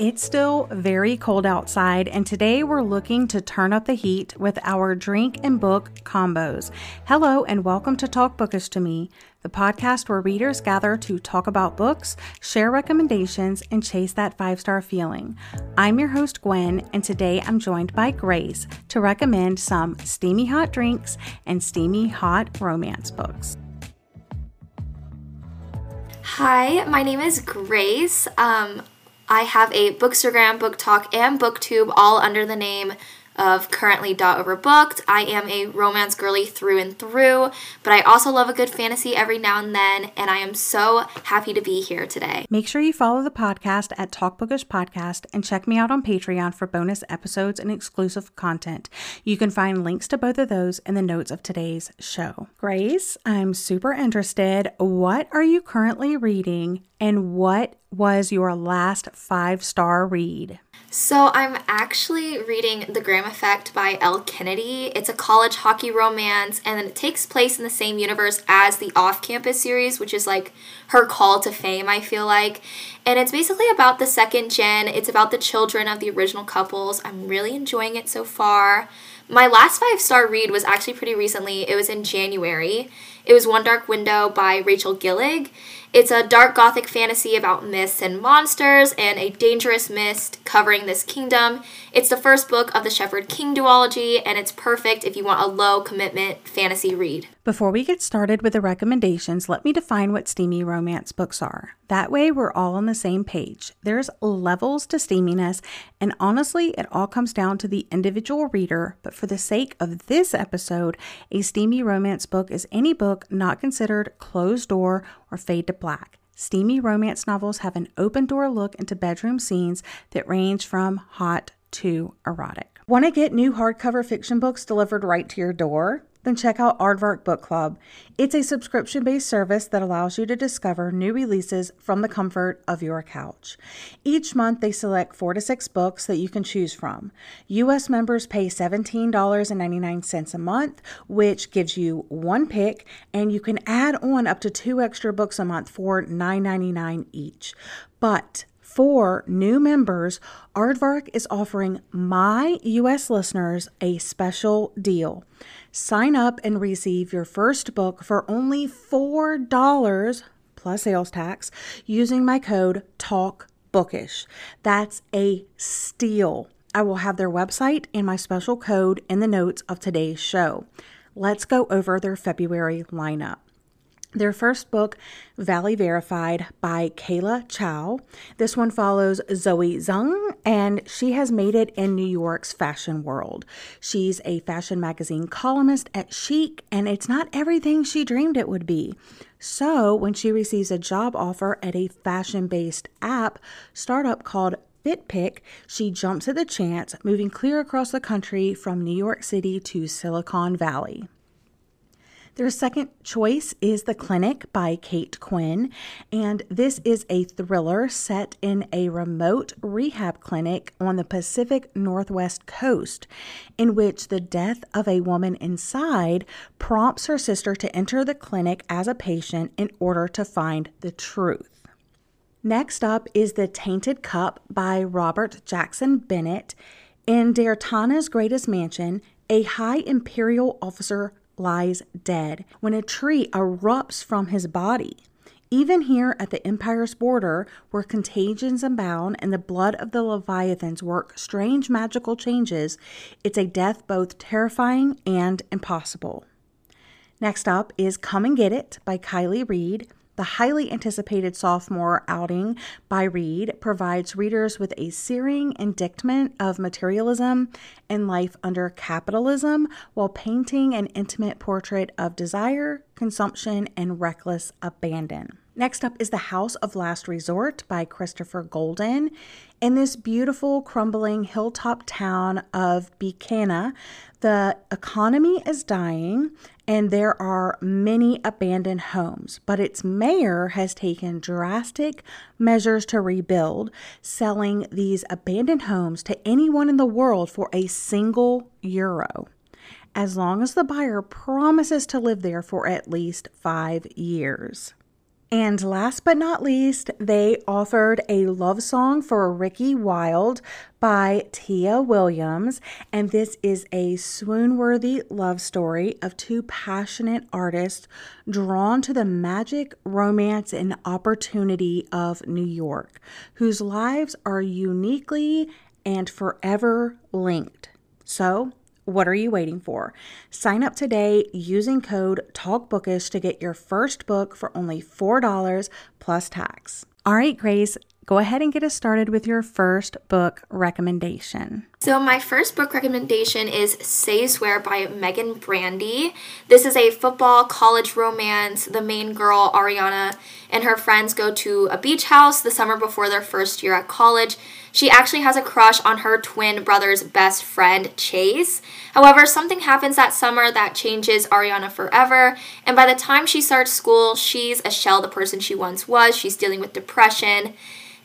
It's still very cold outside, and today we're looking to turn up the heat with our drink and book combos. Hello, and welcome to Talk Bookish to Me, the podcast where readers gather to talk about books, share recommendations, and chase that five star feeling. I'm your host, Gwen, and today I'm joined by Grace to recommend some steamy hot drinks and steamy hot romance books. Hi, my name is Grace. Um, I have a Bookstagram, BookTok, and BookTube all under the name of currently dot overbooked. I am a romance girly through and through, but I also love a good fantasy every now and then, and I am so happy to be here today. Make sure you follow the podcast at Talk Bookish Podcast and check me out on Patreon for bonus episodes and exclusive content. You can find links to both of those in the notes of today's show. Grace, I'm super interested. What are you currently reading and what was your last five star read? So, I'm actually reading The Graham Effect by Elle Kennedy. It's a college hockey romance, and it takes place in the same universe as the Off Campus series, which is like her call to fame, I feel like. And it's basically about the second gen, it's about the children of the original couples. I'm really enjoying it so far. My last five star read was actually pretty recently, it was in January. It was One Dark Window by Rachel Gillig. It's a dark gothic fantasy about myths and monsters and a dangerous mist covering this kingdom. It's the first book of the Shepherd King duology, and it's perfect if you want a low commitment fantasy read. Before we get started with the recommendations, let me define what steamy romance books are. That way, we're all on the same page. There's levels to steaminess, and honestly, it all comes down to the individual reader. But for the sake of this episode, a steamy romance book is any book not considered closed door or fade to black. Steamy romance novels have an open door look into bedroom scenes that range from hot to erotic. Want to get new hardcover fiction books delivered right to your door? Then check out Aardvark Book Club. It's a subscription based service that allows you to discover new releases from the comfort of your couch. Each month, they select four to six books that you can choose from. U.S. members pay $17.99 a month, which gives you one pick, and you can add on up to two extra books a month for $9.99 each. But for new members, Aardvark is offering my U.S. listeners a special deal. Sign up and receive your first book for only $4 plus sales tax using my code TALKBOOKISH. That's a steal. I will have their website and my special code in the notes of today's show. Let's go over their February lineup. Their first book, Valley Verified by Kayla Chow. This one follows Zoe Zung, and she has made it in New York's fashion world. She's a fashion magazine columnist at Chic, and it's not everything she dreamed it would be. So, when she receives a job offer at a fashion based app startup called FitPick, she jumps at the chance, moving clear across the country from New York City to Silicon Valley. Their second choice is The Clinic by Kate Quinn, and this is a thriller set in a remote rehab clinic on the Pacific Northwest coast, in which the death of a woman inside prompts her sister to enter the clinic as a patient in order to find the truth. Next up is The Tainted Cup by Robert Jackson Bennett. In Daretana's greatest mansion, a high imperial officer lies dead when a tree erupts from his body. Even here at the Empire's border, where contagions abound and the blood of the Leviathans work strange magical changes, it's a death both terrifying and impossible. Next up is Come and Get It by Kiley Reid. The highly anticipated sophomore outing by Reid provides readers with a searing indictment of materialism and life under capitalism while painting an intimate portrait of desire, consumption, and reckless abandon. Next up is The House of Last Resort by Christopher Golden. In this beautiful, crumbling hilltop town of Becchina, the economy is dying and there are many abandoned homes, but its mayor has taken drastic measures to rebuild, selling these abandoned homes to anyone in the world for a single euro as long as the buyer promises to live there for at least five years. And last but not least, they offered a love song for Ricki Wilde by Tia Williams. And this is a swoon worthy love story of two passionate artists drawn to the magic, romance, and opportunity of New York, whose lives are uniquely and forever linked. So, what are you waiting for? Sign up today using code TALKBOOKISH to get your first book for only $4 plus tax. All right, Grace, go ahead and get us started with your first book recommendation. So, my first book recommendation is Say Swear by Meagan Brandy. This is a football college romance. The main girl, Ariana, and her friends go to a beach house the summer before their first year at college. She actually has a crush on her twin brother's best friend, Chase. However, something happens that summer that changes Ariana forever, and by the time she starts school, she's a shell the person she once was. She's dealing with depression.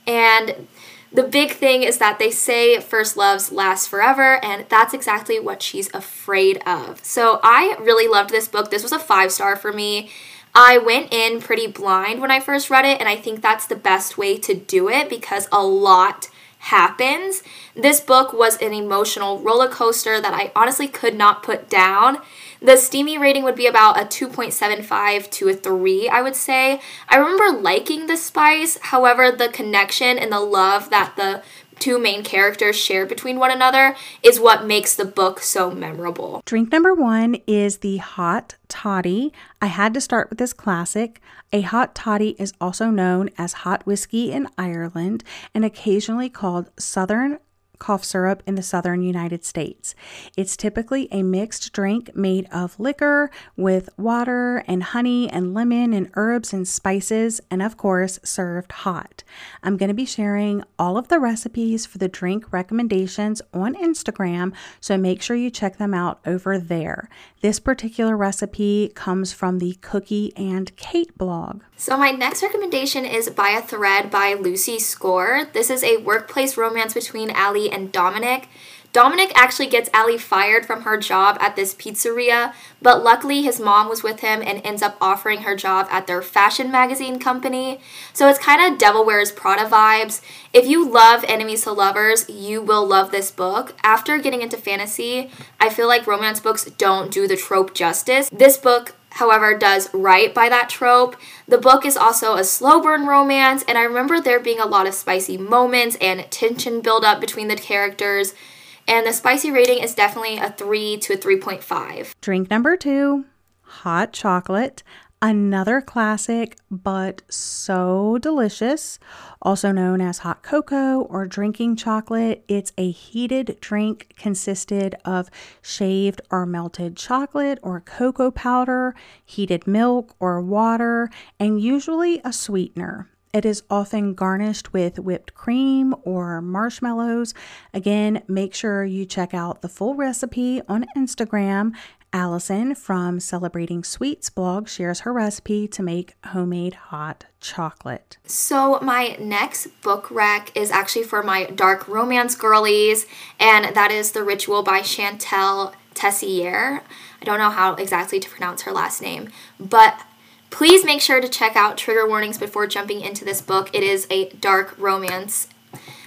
And the big thing is that they say first loves last forever, and that's exactly what she's afraid of. So I really loved this book. This was a five star for me. I went in pretty blind when I first read it, and I think that's the best way to do it because a lot happens. This book was an emotional roller coaster that I honestly could not put down. The steamy rating would be about a 2.75 to a 3, I would say. I remember liking the spice, however, the connection and the love that the two main characters share between one another is what makes the book so memorable. Drink number one is the hot toddy. I had to start with this classic. A hot toddy is also known as hot whiskey in Ireland and occasionally called Southern cough syrup in the southern United States. It's typically a mixed drink made of liquor with water and honey and lemon and herbs and spices, and of course, served hot. I'm going to be sharing all of the recipes for the drink recommendations on Instagram, so make sure you check them out over there. This particular recipe comes from the Cookie and Kate blog. So, my next recommendation is By a Thread by Lucy Score. This is a workplace romance between Allie and Dominic. Dominic actually gets Allie fired from her job at this pizzeria, but luckily his mom was with him and ends up offering her job at their fashion magazine company. So it's kind of Devil Wears Prada vibes. If you love Enemies to Lovers, you will love this book. After getting into fantasy, I feel like romance books don't do the trope justice. This book however, does right by that trope. The book is also a slow burn romance, and I remember there being a lot of spicy moments and tension build up between the characters. And the spicy rating is definitely a 3 to a 3.5. Drink number two hot chocolate. Another classic, but so delicious, also known as hot cocoa or drinking chocolate. It's a heated drink consisted of shaved or melted chocolate or cocoa powder, heated milk or water, and usually a sweetener. It is often garnished with whipped cream or marshmallows. Again, make sure you check out the full recipe on Instagram. Allison from Celebrating Sweets blog shares her recipe to make homemade hot chocolate. So, my next book rec is actually for my dark romance girlies, and that is The Ritual by Shantel Tessier. I don't know how exactly to pronounce her last name, but Please make sure to check out trigger warnings before jumping into this book. It is a dark romance.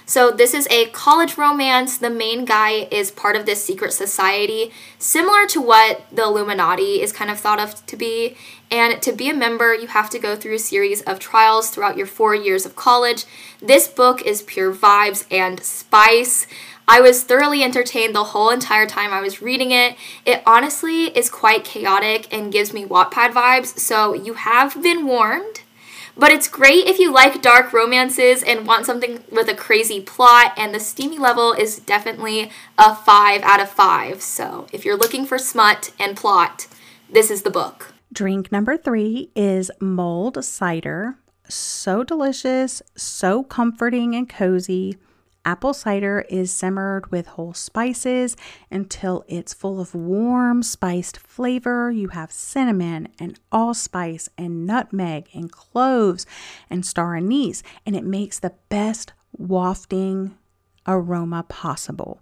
So, this is a college romance. The main guy is part of this secret society, similar to what the Illuminati is kind of thought of to be. And to be a member, you have to go through a series of trials throughout your four years of college. This book is pure vibes and spice. I was thoroughly entertained the whole entire time I was reading it. It honestly is quite chaotic and gives me Wattpad vibes, so you have been warned. But it's great if you like dark romances and want something with a crazy plot, and the steamy level is definitely a 5 out of 5. So if you're looking for smut and plot, this is the book. Drink number three is mulled cider. So delicious, so comforting and cozy. Apple cider is simmered with whole spices until it's full of warm, spiced flavor. You have cinnamon and allspice and nutmeg and cloves and star anise, and it makes the best wafting aroma possible.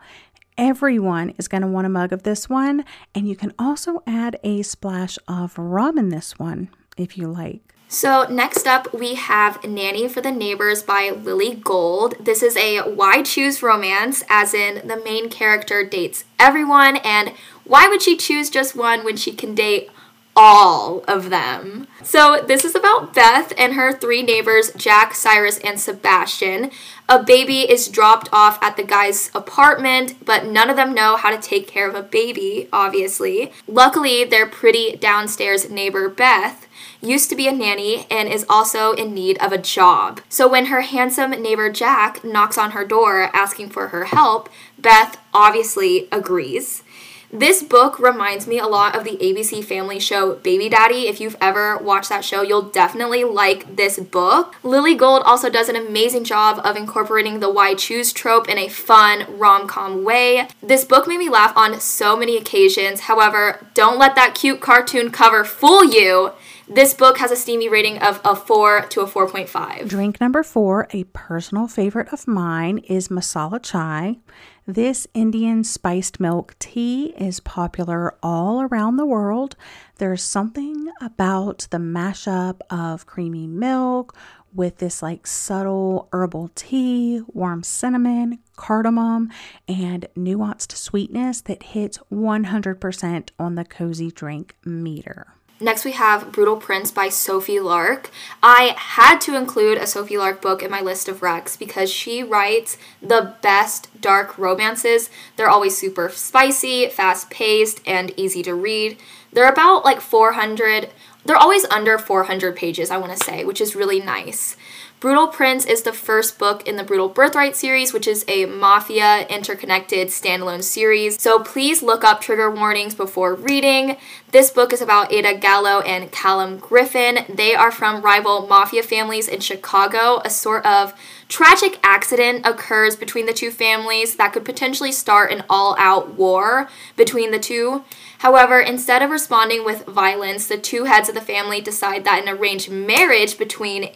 Everyone is going to want a mug of this one, and you can also add a splash of rum in this one if you like. So, next up, we have Nanny for the Neighbors by Lily Gold. This is a why choose romance, as in the main character dates everyone, and why would she choose just one when she can date all of them. So, this is about Beth and her three neighbors, Jack, Cyrus, and Sebastian. A baby is dropped off at the guy's apartment, but none of them know how to take care of a baby, obviously. Luckily, their pretty downstairs neighbor, Beth, used to be a nanny and is also in need of a job. So, when her handsome neighbor Jack knocks on her door asking for her help, Beth obviously agrees. This book reminds me a lot of the ABC family show Baby Daddy. If you've ever watched that show, you'll definitely like this book. Lily Gold also does an amazing job of incorporating the why choose trope in a fun rom com way. This book made me laugh on so many occasions. However, don't let that cute cartoon cover fool you. This book has a steamy rating of a 4 to a 4.5. Drink number four, a personal favorite of mine, is masala chai. This Indian spiced milk tea is popular all around the world. There's something about the mashup of creamy milk with this like subtle herbal tea, warm cinnamon, cardamom, and nuanced sweetness that hits 100% on the cozy drink meter. Next, we have Brutal Prince by Sophie Lark. I had to include a Sophie Lark book in my list of recs because she writes the best dark romances. They're always super spicy, fast paced, and easy to read. They're about like 400, they're always under 400 pages, I want to say, which is really nice. Brutal Prince is the first book in the Brutal Birthright series, which is a mafia interconnected standalone series. So please look up trigger warnings before reading. This book is about Ada Gallo and Callum Griffin. They are from rival mafia families in Chicago. A sort of tragic accident occurs between the two families that could potentially start an all out war between the two. However, instead of responding with violence, the two heads of the family decide that an arranged marriage between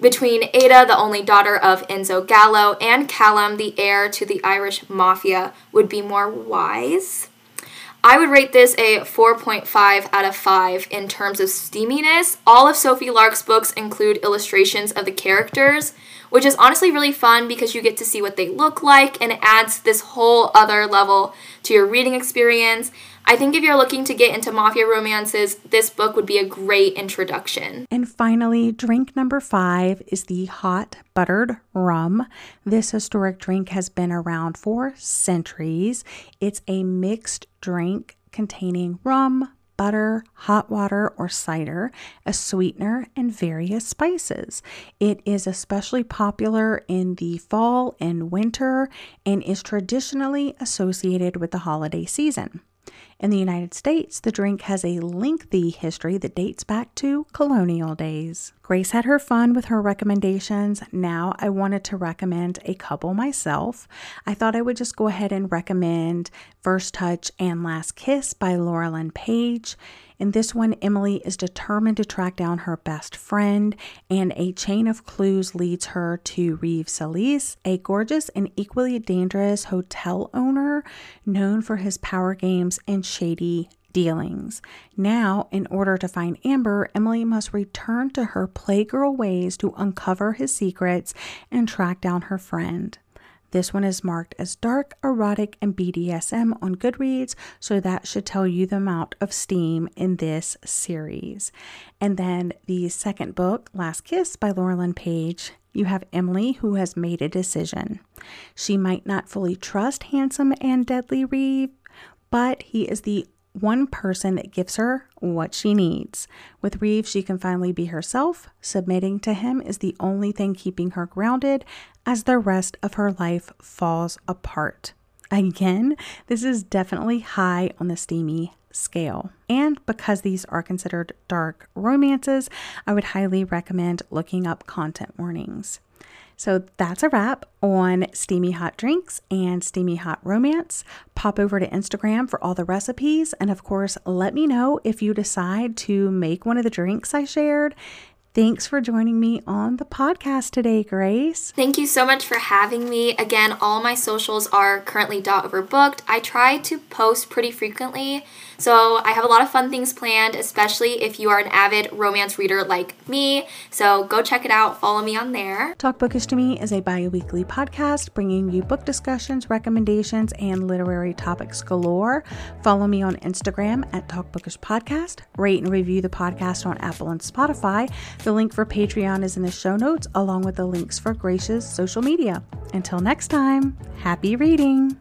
between Ada, the only daughter of Enzo Gallo, and Callum, the heir to the Irish mafia, would be more wise. I would rate this a 4.5 out of 5 in terms of steaminess. All of Sophie Lark's books include illustrations of the characters, which is honestly really fun because you get to see what they look like and it adds this whole other level to your reading experience. I think if you're looking to get into mafia romances, this book would be a great introduction. And finally, drink number five is the hot buttered rum. This historic drink has been around for centuries. It's a mixed drink containing rum, butter, hot water, or cider, a sweetener, and various spices. It is especially popular in the fall and winter and is traditionally associated with the holiday season. In the United States, the drink has a lengthy history that dates back to colonial days. Grace had her fun with her recommendations. Now I wanted to recommend a couple myself. I thought I would just go ahead and recommend First Touch and Last Kiss by Laurelin Paige. In this one, Emily is determined to track down her best friend, and a chain of clues leads her to Reeve Sallis, a gorgeous and equally dangerous hotel owner known for his power games and shady dealings. Now, in order to find Amber, Emily must return to her playgirl ways to uncover his secrets and track down her friend. This one is marked as dark, erotic, and BDSM on Goodreads, so that should tell you the amount of steam in this series. And then the second book, Last Kiss by Laurelin Paige, you have Emily who has made a decision. She might not fully trust handsome and deadly Reeve, but he is the one person that gives her what she needs. With Reeve, she can finally be herself. Submitting to him is the only thing keeping her grounded as the rest of her life falls apart. Again, this is definitely high on the steamy scale. And because these are considered dark romances, I would highly recommend looking up content warnings. So that's a wrap on Steamy Hot Drinks and Steamy Hot Romance. Pop over to Instagram for all the recipes. And of course, let me know if you decide to make one of the drinks I shared. Thanks for joining me on the podcast today, Grace. Thank you so much for having me. Again, all my socials are currently dot overbooked. I try to post pretty frequently, so I have a lot of fun things planned, especially if you are an avid romance reader like me. So go check it out. Follow me on there. Talk Bookish to Me is a bi weekly podcast bringing you book discussions, recommendations, and literary topics galore. Follow me on Instagram at Talk Bookish Podcast. Rate and review the podcast on Apple and Spotify. The link for Patreon is in the show notes, along with the links for Grace's social media. Until next time, happy reading!